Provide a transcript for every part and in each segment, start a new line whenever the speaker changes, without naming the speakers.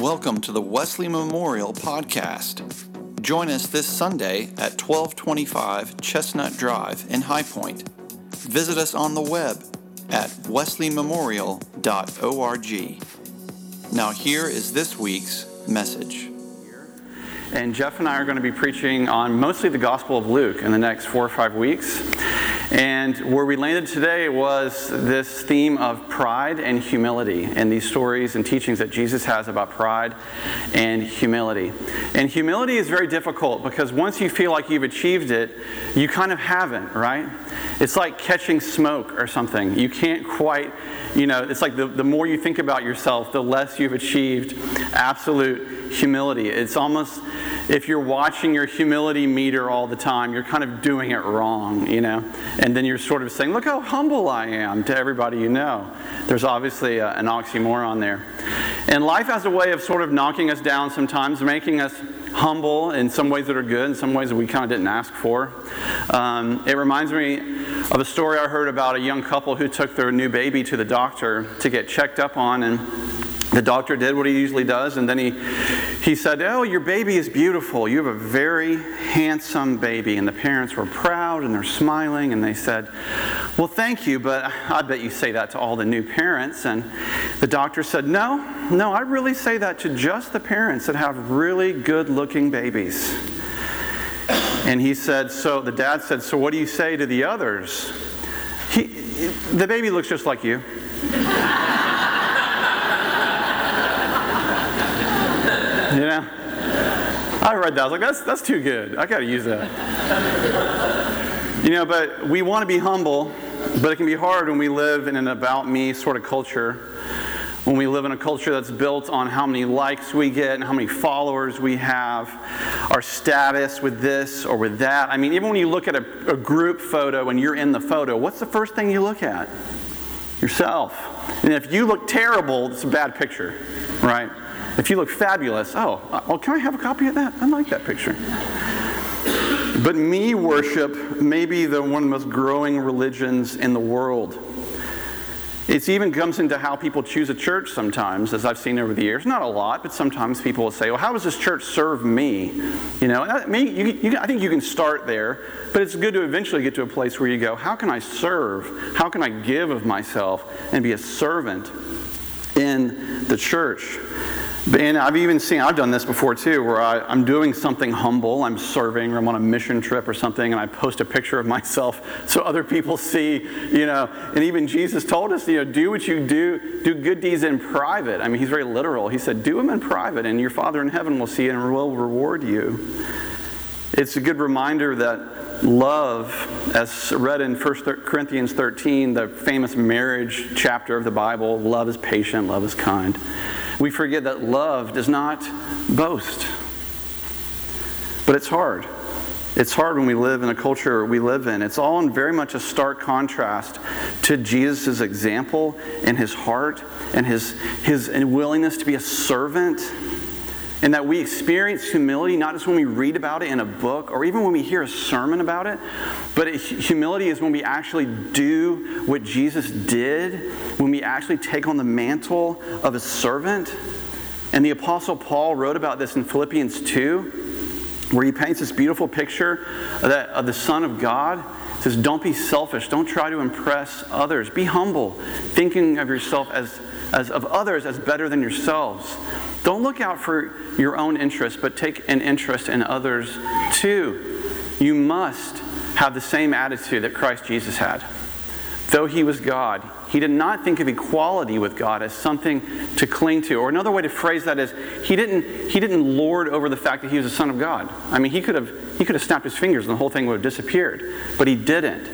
Welcome to the Wesley Memorial Podcast. Join us this Sunday at 1225 Chestnut Drive in High Point. Visit us on the web at wesleymemorial.org. Now, here is this week's message.
And Jeff and I are going to be preaching on mostly the Gospel of Luke in the next four or five weeks. And where we landed today was this theme of pride and humility and these stories and teachings that Jesus has about pride and humility. And humility is very difficult because once you feel like you've achieved it, you kind of haven't, right? It's like catching smoke or something. You can't quite, you know, it's like the, the more you think about yourself, the less you've achieved absolute humility. It's almost if you're watching your humility meter all the time, you're kind of doing it wrong, you know? And then you're sort of saying, look how humble I am to everybody you know. There's obviously a, an oxymoron there. And life has a way of sort of knocking us down sometimes, making us humble in some ways that are good, in some ways that we kind of didn't ask for. Um, it reminds me of a story I heard about a young couple who took their new baby to the doctor to get checked up on and the doctor did what he usually does, and then he, he said, Oh, your baby is beautiful. You have a very handsome baby. And the parents were proud and they're smiling, and they said, Well, thank you, but I bet you say that to all the new parents. And the doctor said, No, no, I really say that to just the parents that have really good looking babies. And he said, So the dad said, So what do you say to the others? He, the baby looks just like you. You know? I read that. I was like, that's, that's too good. I got to use that. you know, but we want to be humble, but it can be hard when we live in an about me sort of culture. When we live in a culture that's built on how many likes we get and how many followers we have, our status with this or with that. I mean, even when you look at a, a group photo and you're in the photo, what's the first thing you look at? Yourself. And if you look terrible, it's a bad picture, right? If you look fabulous, oh, well, can I have a copy of that? I like that picture. But me worship may be the one of the most growing religions in the world. It even comes into how people choose a church sometimes, as I've seen over the years. Not a lot, but sometimes people will say, well, how does this church serve me? You know, you, you, I think you can start there, but it's good to eventually get to a place where you go, how can I serve? How can I give of myself and be a servant in the church? And I've even seen, I've done this before too, where I, am doing something humble, I'm serving, or I'm on a mission trip or something, and I post a picture of myself so other people see, you know. And even Jesus told us, you know, do what you do, do good deeds in private. I mean, he's very literal. He said, do them in private, and your Father in heaven will see it and will reward you. It's a good reminder that love, as read in 1 Corinthians 13, the famous marriage chapter of the Bible, love is patient, love is kind we forget that love does not boast. But it's hard. It's hard when we live in a culture we live in. It's all in very much a stark contrast to Jesus' example and his heart and his, his willingness to be a servant and that we experience humility not just when we read about it in a book or even when we hear a sermon about it, but it, humility is when we actually do what Jesus did, when we actually take on the mantle of a servant. And the Apostle Paul wrote about this in Philippians 2, where he paints this beautiful picture of, that, of the Son of God. He says, Don't be selfish. Don't try to impress others. Be humble, thinking of yourself as, as of others as better than yourselves. Don't look out for your own interests, but take an interest in others too. You must have the same attitude that Christ Jesus had. Though he was God, he did not think of equality with God as something to cling to. Or another way to phrase that is he didn't, he didn't lord over the fact that he was a son of God. I mean, he could have, he could have snapped his fingers and the whole thing would have disappeared. But he didn't.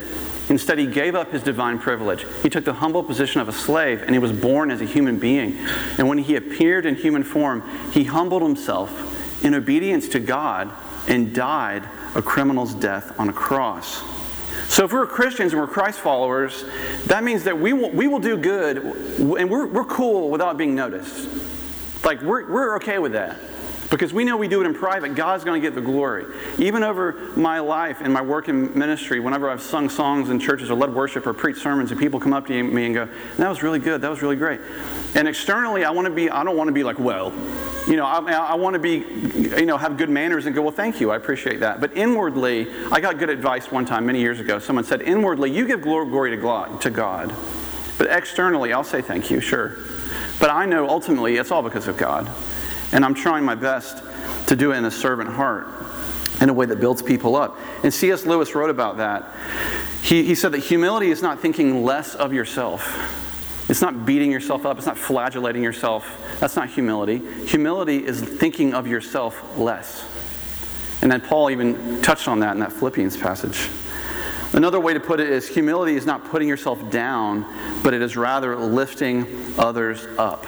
Instead, he gave up his divine privilege. He took the humble position of a slave and he was born as a human being. And when he appeared in human form, he humbled himself in obedience to God and died a criminal's death on a cross. So, if we're Christians and we're Christ followers, that means that we will, we will do good and we're, we're cool without being noticed. Like, we're, we're okay with that. Because we know we do it in private, God's going to get the glory. Even over my life and my work in ministry, whenever I've sung songs in churches or led worship or preached sermons, and people come up to me and go, That was really good, that was really great. And externally, I want to be, I don't want to be like, Well, you know, I, I want to be, you know, have good manners and go, well, thank you, I appreciate that. But inwardly, I got good advice one time many years ago. Someone said, inwardly, you give glory to God. But externally, I'll say thank you, sure. But I know ultimately it's all because of God. And I'm trying my best to do it in a servant heart, in a way that builds people up. And C.S. Lewis wrote about that. He, he said that humility is not thinking less of yourself. It's not beating yourself up. It's not flagellating yourself. That's not humility. Humility is thinking of yourself less. And then Paul even touched on that in that Philippians passage. Another way to put it is humility is not putting yourself down, but it is rather lifting others up.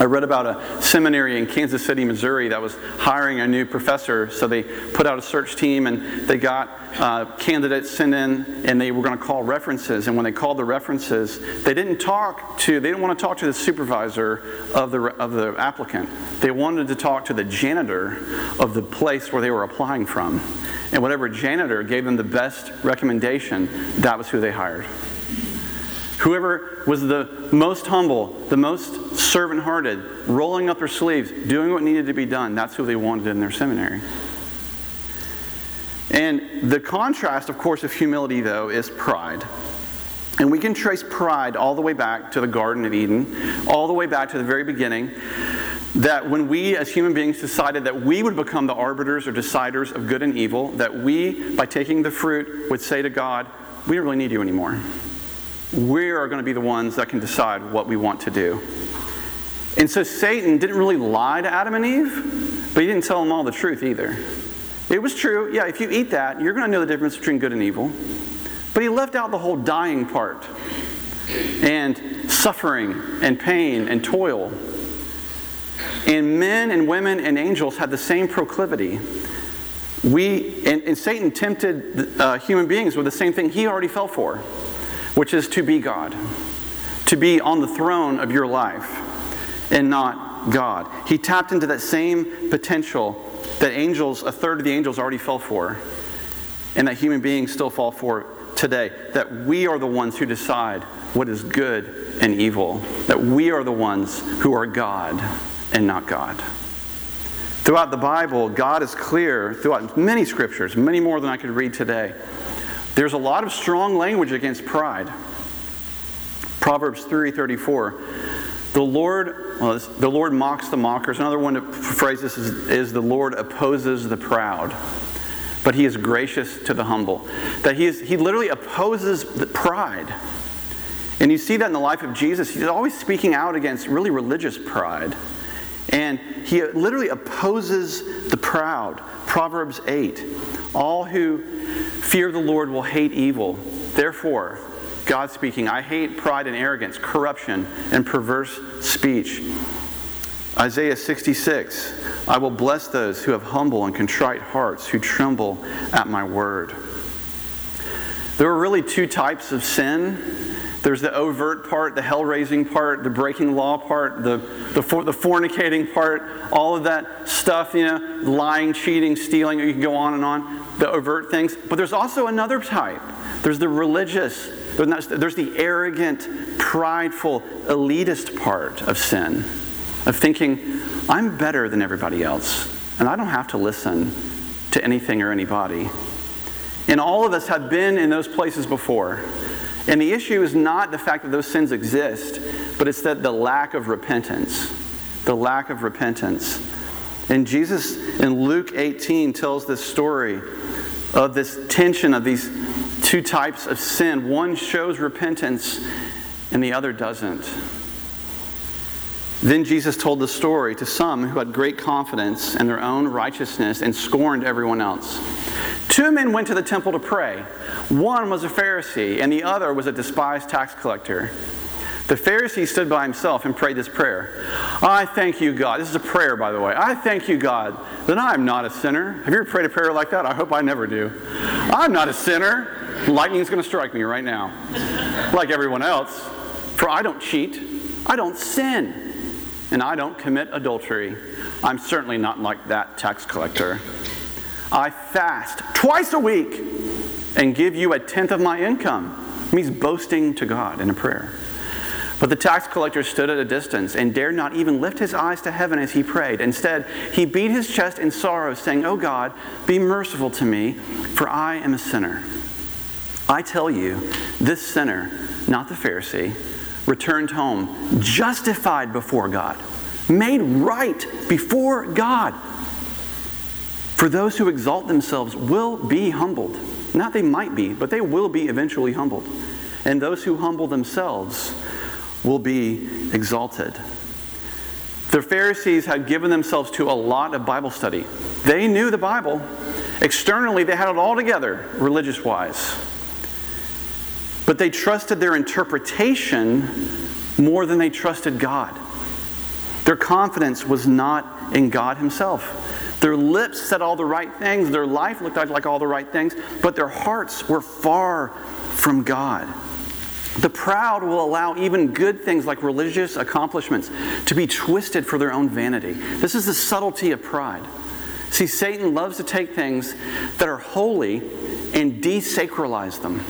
I read about a seminary in Kansas City, Missouri that was hiring a new professor. So they put out a search team and they got uh, candidates sent in and they were going to call references. And when they called the references, they didn't talk to, they didn't want to talk to the supervisor of the, of the applicant. They wanted to talk to the janitor of the place where they were applying from. And whatever janitor gave them the best recommendation, that was who they hired. Whoever was the most humble, the most servant hearted, rolling up their sleeves, doing what needed to be done, that's who they wanted in their seminary. And the contrast, of course, of humility, though, is pride. And we can trace pride all the way back to the Garden of Eden, all the way back to the very beginning. That when we as human beings decided that we would become the arbiters or deciders of good and evil, that we, by taking the fruit, would say to God, We don't really need you anymore we are going to be the ones that can decide what we want to do. And so Satan didn't really lie to Adam and Eve, but he didn't tell them all the truth either. It was true, yeah, if you eat that, you're going to know the difference between good and evil. But he left out the whole dying part and suffering and pain and toil. And men and women and angels had the same proclivity. We and, and Satan tempted uh, human beings with the same thing he already fell for which is to be God, to be on the throne of your life and not God. He tapped into that same potential that angels, a third of the angels already fell for, and that human beings still fall for today. That we are the ones who decide what is good and evil. That we are the ones who are God and not God. Throughout the Bible, God is clear, throughout many scriptures, many more than I could read today, there's a lot of strong language against pride. Proverbs 3:34. The Lord, well, the Lord mocks the mockers. Another one to phrase this is, is the Lord opposes the proud, but he is gracious to the humble. That he is he literally opposes the pride. And you see that in the life of Jesus. He's always speaking out against really religious pride. And he literally opposes the proud. Proverbs 8. All who fear the Lord will hate evil. Therefore, God speaking, I hate pride and arrogance, corruption, and perverse speech. Isaiah 66 I will bless those who have humble and contrite hearts, who tremble at my word. There are really two types of sin there's the overt part, the hell raising part, the breaking law part, the, the, for, the fornicating part, all of that stuff, you know, lying, cheating, stealing, you can go on and on, the overt things. But there's also another type. There's the religious, there's the arrogant, prideful, elitist part of sin, of thinking, I'm better than everybody else, and I don't have to listen to anything or anybody. And all of us have been in those places before. And the issue is not the fact that those sins exist, but it's that the lack of repentance. The lack of repentance. And Jesus in Luke 18 tells this story of this tension of these two types of sin. One shows repentance and the other doesn't. Then Jesus told the story to some who had great confidence in their own righteousness and scorned everyone else. Two men went to the temple to pray. One was a Pharisee, and the other was a despised tax collector. The Pharisee stood by himself and prayed this prayer I thank you, God. This is a prayer, by the way. I thank you, God, that I am not a sinner. Have you ever prayed a prayer like that? I hope I never do. I'm not a sinner. Lightning's going to strike me right now, like everyone else. For I don't cheat, I don't sin, and I don't commit adultery. I'm certainly not like that tax collector. I fast twice a week and give you a tenth of my income. It means boasting to God in a prayer. But the tax collector stood at a distance and dared not even lift his eyes to heaven as he prayed. Instead, he beat his chest in sorrow, saying, Oh God, be merciful to me, for I am a sinner. I tell you, this sinner, not the Pharisee, returned home justified before God, made right before God. For those who exalt themselves will be humbled. Not they might be, but they will be eventually humbled. And those who humble themselves will be exalted. The Pharisees had given themselves to a lot of Bible study. They knew the Bible. Externally, they had it all together, religious wise. But they trusted their interpretation more than they trusted God. Their confidence was not in God Himself. Their lips said all the right things, their life looked like all the right things, but their hearts were far from God. The proud will allow even good things like religious accomplishments to be twisted for their own vanity. This is the subtlety of pride. See, Satan loves to take things that are holy and desacralize them.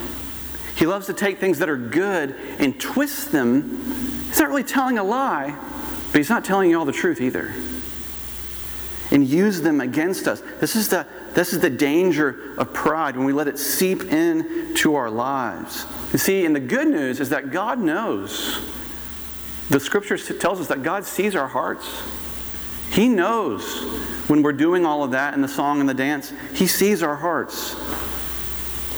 He loves to take things that are good and twist them. He's not really telling a lie, but he's not telling you all the truth either. And use them against us. This is the, this is the danger of pride when we let it seep into our lives. You see, and the good news is that God knows. The scripture tells us that God sees our hearts. He knows when we're doing all of that in the song and the dance, He sees our hearts.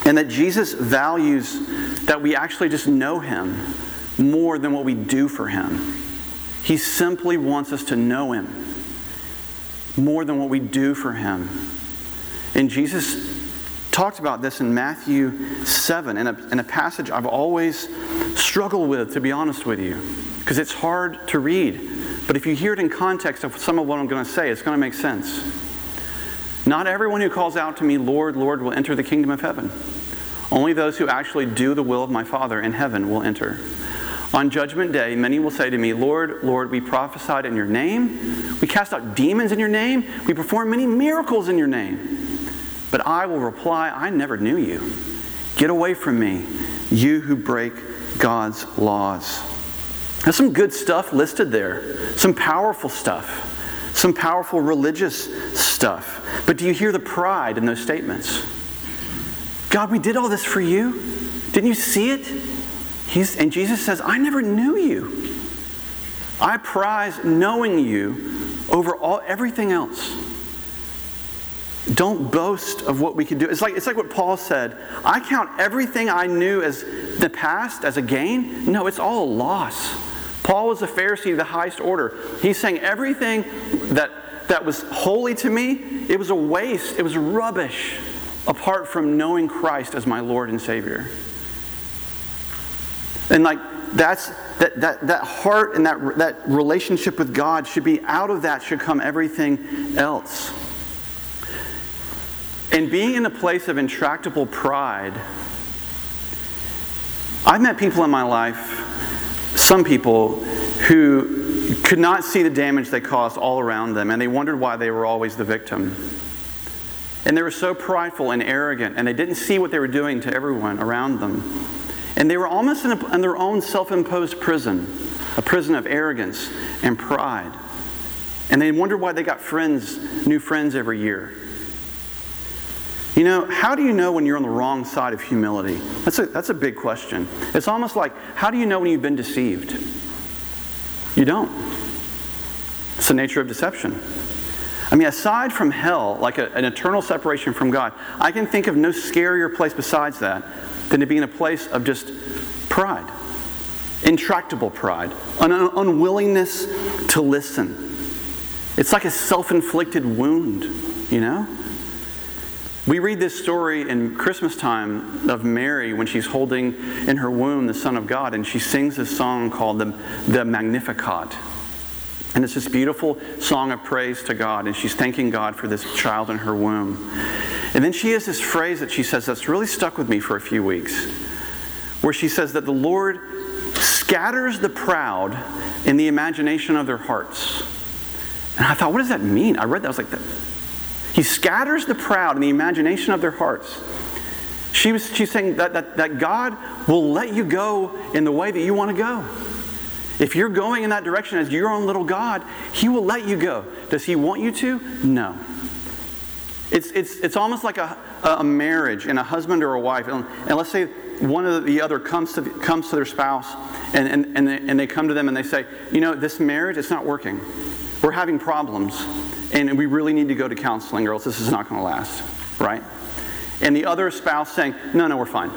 And that Jesus values that we actually just know Him more than what we do for Him. He simply wants us to know Him more than what we do for Him. And Jesus talked about this in Matthew 7, in a, in a passage I've always struggled with, to be honest with you, because it's hard to read. But if you hear it in context of some of what I'm going to say, it's going to make sense. Not everyone who calls out to me, Lord, Lord, will enter the kingdom of heaven. Only those who actually do the will of my Father in heaven will enter. On judgment day, many will say to me, Lord, Lord, we prophesied in your name. We cast out demons in your name. We performed many miracles in your name. But I will reply, I never knew you. Get away from me, you who break God's laws. There's some good stuff listed there, some powerful stuff some powerful religious stuff. But do you hear the pride in those statements? God, we did all this for you. Didn't you see it? He's, and Jesus says, I never knew you. I prize knowing you over all, everything else. Don't boast of what we can do. It's like, it's like what Paul said I count everything I knew as the past as a gain. No, it's all a loss Paul was a Pharisee of the highest order. He's saying everything that, that was holy to me, it was a waste, it was rubbish apart from knowing Christ as my Lord and Savior. And like that's that that that heart and that that relationship with God should be out of that should come everything else. And being in a place of intractable pride, I've met people in my life some people who could not see the damage they caused all around them, and they wondered why they were always the victim. And they were so prideful and arrogant, and they didn't see what they were doing to everyone around them. And they were almost in, a, in their own self imposed prison, a prison of arrogance and pride. And they wondered why they got friends, new friends every year. You know, how do you know when you're on the wrong side of humility? That's a, that's a big question. It's almost like, how do you know when you've been deceived? You don't. It's the nature of deception. I mean, aside from hell, like a, an eternal separation from God, I can think of no scarier place besides that than to be in a place of just pride, intractable pride, an unwillingness to listen. It's like a self inflicted wound, you know? We read this story in Christmas time of Mary when she's holding in her womb the Son of God, and she sings this song called the, the Magnificat. And it's this beautiful song of praise to God, and she's thanking God for this child in her womb. And then she has this phrase that she says that's really stuck with me for a few weeks, where she says that the Lord scatters the proud in the imagination of their hearts. And I thought, what does that mean? I read that, I was like, he scatters the proud in the imagination of their hearts. She was, she's saying that, that, that God will let you go in the way that you want to go. If you're going in that direction as your own little God, He will let you go. Does He want you to? No. It's, it's, it's almost like a, a marriage and a husband or a wife. And, and let's say one of the other comes to, comes to their spouse and, and, and, they, and they come to them and they say, You know, this marriage, it's not working. We're having problems. And we really need to go to counseling or else this is not going to last. Right? And the other spouse saying, No, no, we're fine.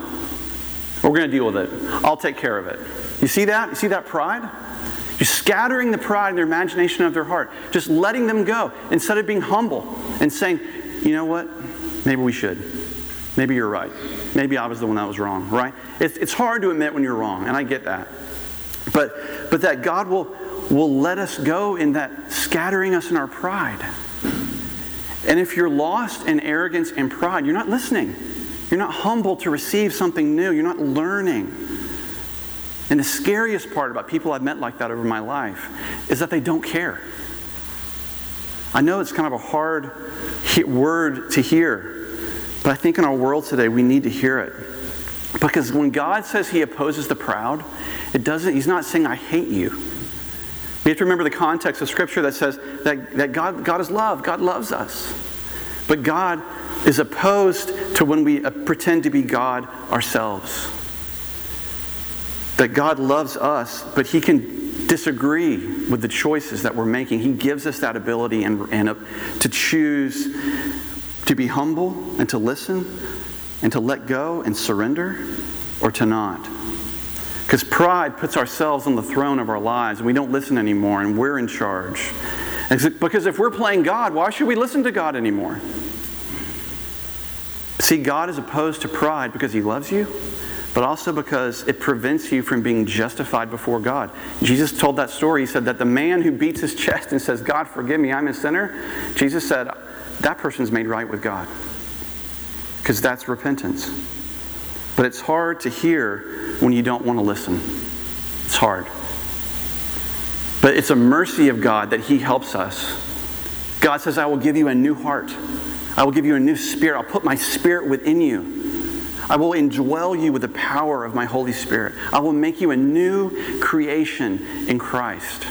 We're going to deal with it. I'll take care of it. You see that? You see that pride? You're scattering the pride in their imagination of their heart. Just letting them go instead of being humble and saying, you know what? Maybe we should. Maybe you're right. Maybe I was the one that was wrong, right? It's, it's hard to admit when you're wrong, and I get that. But, but that God will, will let us go in that scattering us in our pride. And if you're lost in arrogance and pride, you're not listening. You're not humble to receive something new. You're not learning. And the scariest part about people I've met like that over my life is that they don't care. I know it's kind of a hard word to hear, but I think in our world today we need to hear it. Because when God says he opposes the proud, it doesn't, he's not saying, I hate you. We have to remember the context of Scripture that says that, that God, God is love, God loves us. But God is opposed to when we uh, pretend to be God ourselves. That God loves us, but He can disagree with the choices that we're making. He gives us that ability and, and uh, to choose to be humble and to listen and to let go and surrender or to not. Because pride puts ourselves on the throne of our lives and we don't listen anymore and we're in charge. Because if we're playing God, why should we listen to God anymore? See, God is opposed to pride because He loves you, but also because it prevents you from being justified before God. Jesus told that story. He said that the man who beats his chest and says, God, forgive me, I'm a sinner, Jesus said, that person's made right with God. Because that's repentance. But it's hard to hear when you don't want to listen. It's hard. But it's a mercy of God that He helps us. God says, I will give you a new heart. I will give you a new spirit. I'll put my spirit within you. I will indwell you with the power of my Holy Spirit. I will make you a new creation in Christ.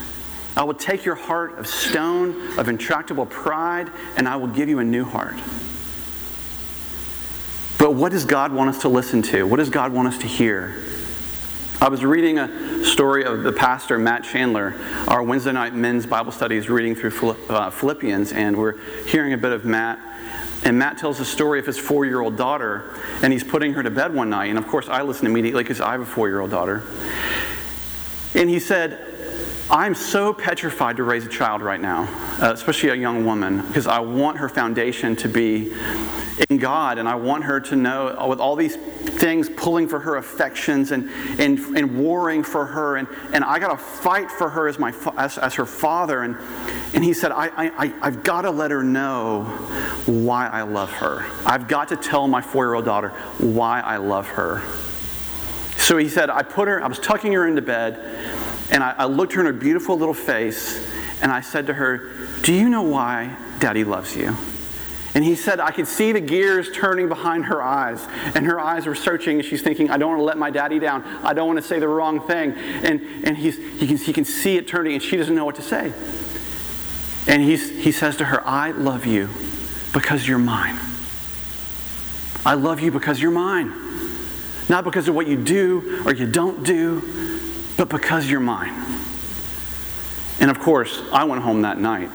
I will take your heart of stone, of intractable pride, and I will give you a new heart. But what does God want us to listen to? What does God want us to hear? I was reading a story of the pastor, Matt Chandler. Our Wednesday night men's Bible study is reading through uh, Philippians, and we're hearing a bit of Matt and Matt tells the story of his four year old daughter, and he's putting her to bed one night. And of course, I listen immediately because I have a four year old daughter. And he said, I'm so petrified to raise a child right now, uh, especially a young woman, because I want her foundation to be in God, and I want her to know uh, with all these things pulling for her affections and, and, and warring for her, and, and I got to fight for her as, my, as, as her father. And, and he said, I, I, I've got to let her know why I love her. I've got to tell my four year old daughter why I love her. So he said, I put her, I was tucking her into bed, and I, I looked her in her beautiful little face, and I said to her, Do you know why daddy loves you? And he said, I could see the gears turning behind her eyes. And her eyes were searching, and she's thinking, I don't want to let my daddy down. I don't want to say the wrong thing. And, and he's, he, can, he can see it turning, and she doesn't know what to say. And he's, he says to her, I love you because you're mine. I love you because you're mine. Not because of what you do or you don't do, but because you're mine. And of course, I went home that night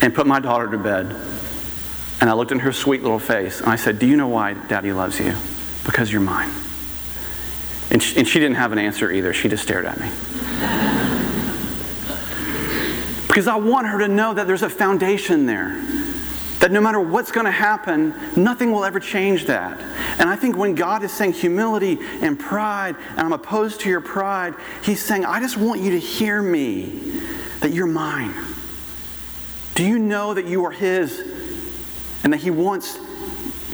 and put my daughter to bed. And I looked in her sweet little face and I said, Do you know why daddy loves you? Because you're mine. And she, and she didn't have an answer either. She just stared at me. Because I want her to know that there's a foundation there. That no matter what's going to happen, nothing will ever change that. And I think when God is saying humility and pride, and I'm opposed to your pride, He's saying, I just want you to hear me, that you're mine. Do you know that you are His and that He wants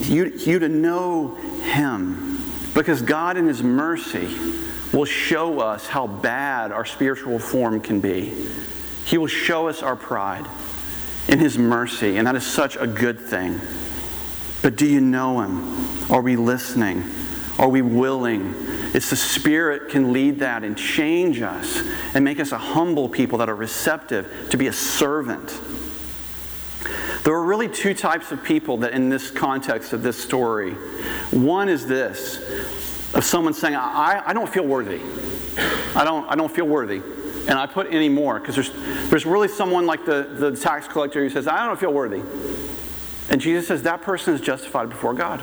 you, you to know Him? Because God, in His mercy, will show us how bad our spiritual form can be. He will show us our pride in His mercy, and that is such a good thing. But do you know Him? Are we listening? Are we willing It's the Spirit can lead that and change us and make us a humble people that are receptive to be a servant. There are really two types of people that in this context of this story. One is this of someone saying, I, I don't feel worthy. I don't, I don't feel worthy. And I put any more because there's, there's really someone like the, the tax collector who says, I don't feel worthy. And Jesus says that person is justified before God.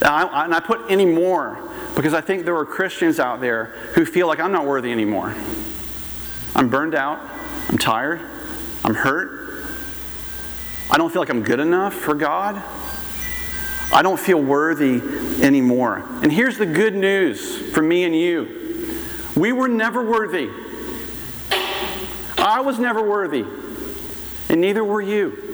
And I, and I put any more because I think there are Christians out there who feel like I'm not worthy anymore. I'm burned out. I'm tired. I'm hurt. I don't feel like I'm good enough for God. I don't feel worthy anymore. And here's the good news for me and you we were never worthy. I was never worthy, and neither were you.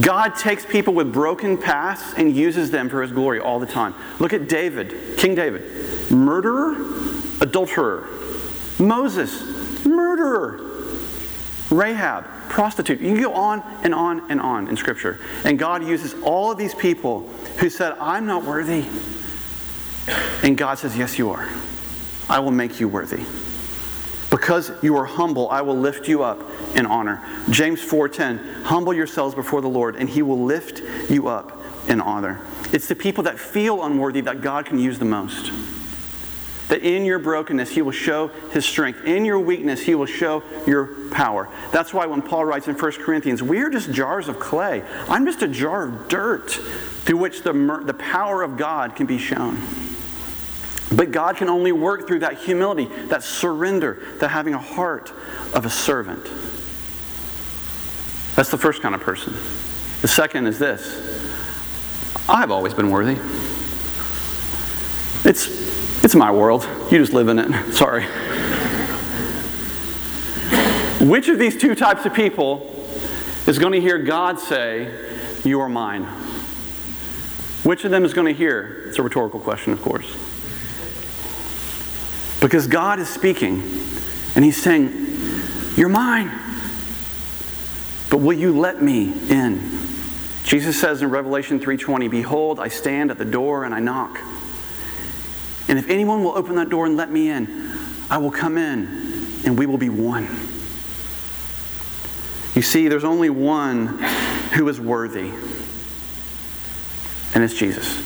God takes people with broken pasts and uses them for his glory all the time. Look at David, King David, murderer, adulterer. Moses, murderer. Rahab, prostitute. You can go on and on and on in Scripture. And God uses all of these people who said, I'm not worthy. And God says, Yes, you are. I will make you worthy. Because you are humble, I will lift you up in honor. James 4:10, humble yourselves before the Lord, and he will lift you up in honor. It's the people that feel unworthy that God can use the most. That in your brokenness, He will show His strength. In your weakness, He will show your power. That's why when Paul writes in 1 Corinthians, we are just jars of clay. I'm just a jar of dirt through which the, the power of God can be shown. But God can only work through that humility, that surrender, that having a heart of a servant. That's the first kind of person. The second is this I've always been worthy. It's, it's my world. You just live in it. Sorry. Which of these two types of people is going to hear God say, You are mine? Which of them is going to hear? It's a rhetorical question, of course. Because God is speaking and He's saying, You're mine. But will you let me in? Jesus says in Revelation 3:20, "Behold, I stand at the door and I knock. And if anyone will open that door and let me in, I will come in and we will be one." You see, there's only one who is worthy, and it's Jesus.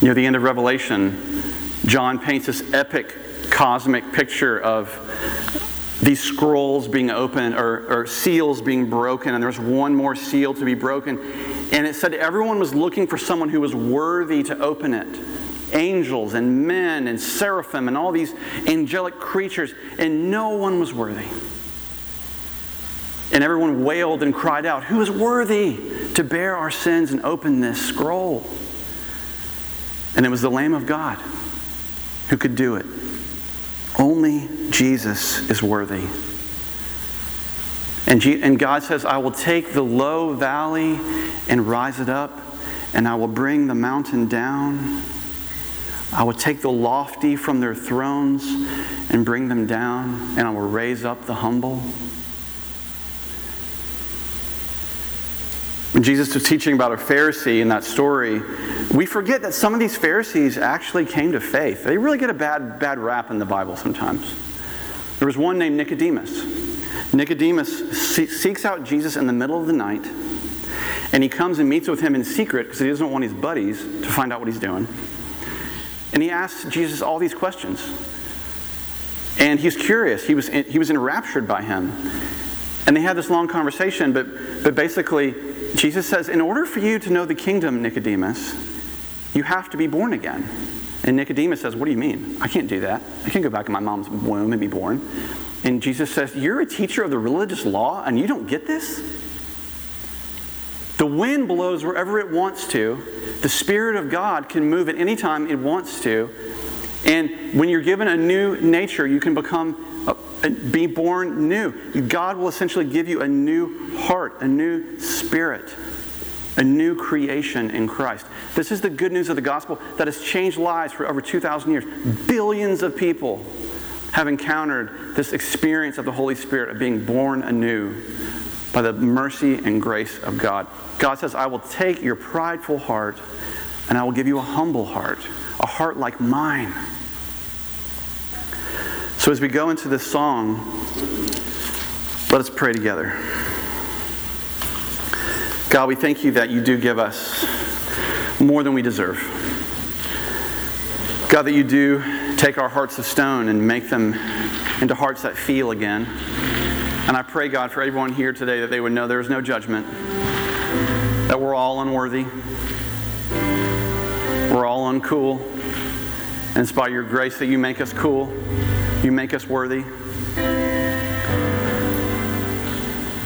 Near the end of Revelation, John paints this epic cosmic picture of these scrolls being opened or, or, seals being broken, and there's one more seal to be broken. And it said everyone was looking for someone who was worthy to open it angels and men and seraphim and all these angelic creatures, and no one was worthy. And everyone wailed and cried out, Who is worthy to bear our sins and open this scroll? And it was the Lamb of God who could do it. Only Jesus is worthy. And, G- and God says, I will take the low valley and rise it up, and I will bring the mountain down. I will take the lofty from their thrones and bring them down, and I will raise up the humble. When Jesus was teaching about a Pharisee in that story, we forget that some of these Pharisees actually came to faith. They really get a bad, bad rap in the Bible sometimes. There was one named Nicodemus. Nicodemus seeks out Jesus in the middle of the night, and he comes and meets with him in secret because he doesn't want his buddies to find out what he's doing. And he asks Jesus all these questions. And he's curious. He was, he was enraptured by him. And they had this long conversation, but, but basically, Jesus says, In order for you to know the kingdom, Nicodemus, you have to be born again. And Nicodemus says, What do you mean? I can't do that. I can't go back in my mom's womb and be born. And Jesus says, You're a teacher of the religious law and you don't get this? The wind blows wherever it wants to. The Spirit of God can move at any time it wants to. And when you're given a new nature, you can become be born new. God will essentially give you a new heart, a new spirit, a new creation in Christ. This is the good news of the gospel that has changed lives for over 2,000 years. Billions of people have encountered this experience of the Holy Spirit of being born anew by the mercy and grace of God. God says, I will take your prideful heart and I will give you a humble heart, a heart like mine. So as we go into this song, let us pray together. God, we thank you that you do give us more than we deserve. God, that you do take our hearts of stone and make them into hearts that feel again. And I pray, God, for everyone here today that they would know there is no judgment, that we're all unworthy, we're all uncool, and it's by your grace that you make us cool, you make us worthy.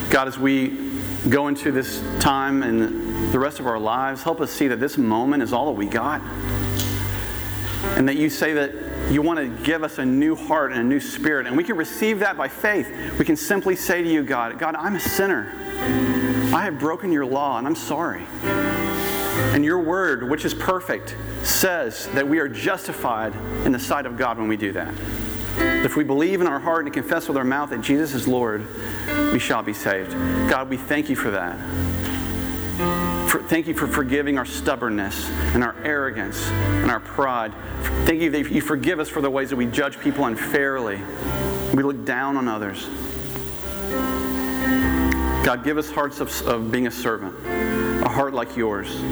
God, as we go into this time and the rest of our lives, help us see that this moment is all that we got. And that you say that you want to give us a new heart and a new spirit. And we can receive that by faith. We can simply say to you, God, God, I'm a sinner. I have broken your law and I'm sorry. And your word, which is perfect, says that we are justified in the sight of God when we do that. If we believe in our heart and confess with our mouth that Jesus is Lord, we shall be saved. God, we thank you for that. For, thank you for forgiving our stubbornness and our arrogance and our pride. Thank you that you forgive us for the ways that we judge people unfairly. We look down on others. God, give us hearts of, of being a servant, a heart like yours.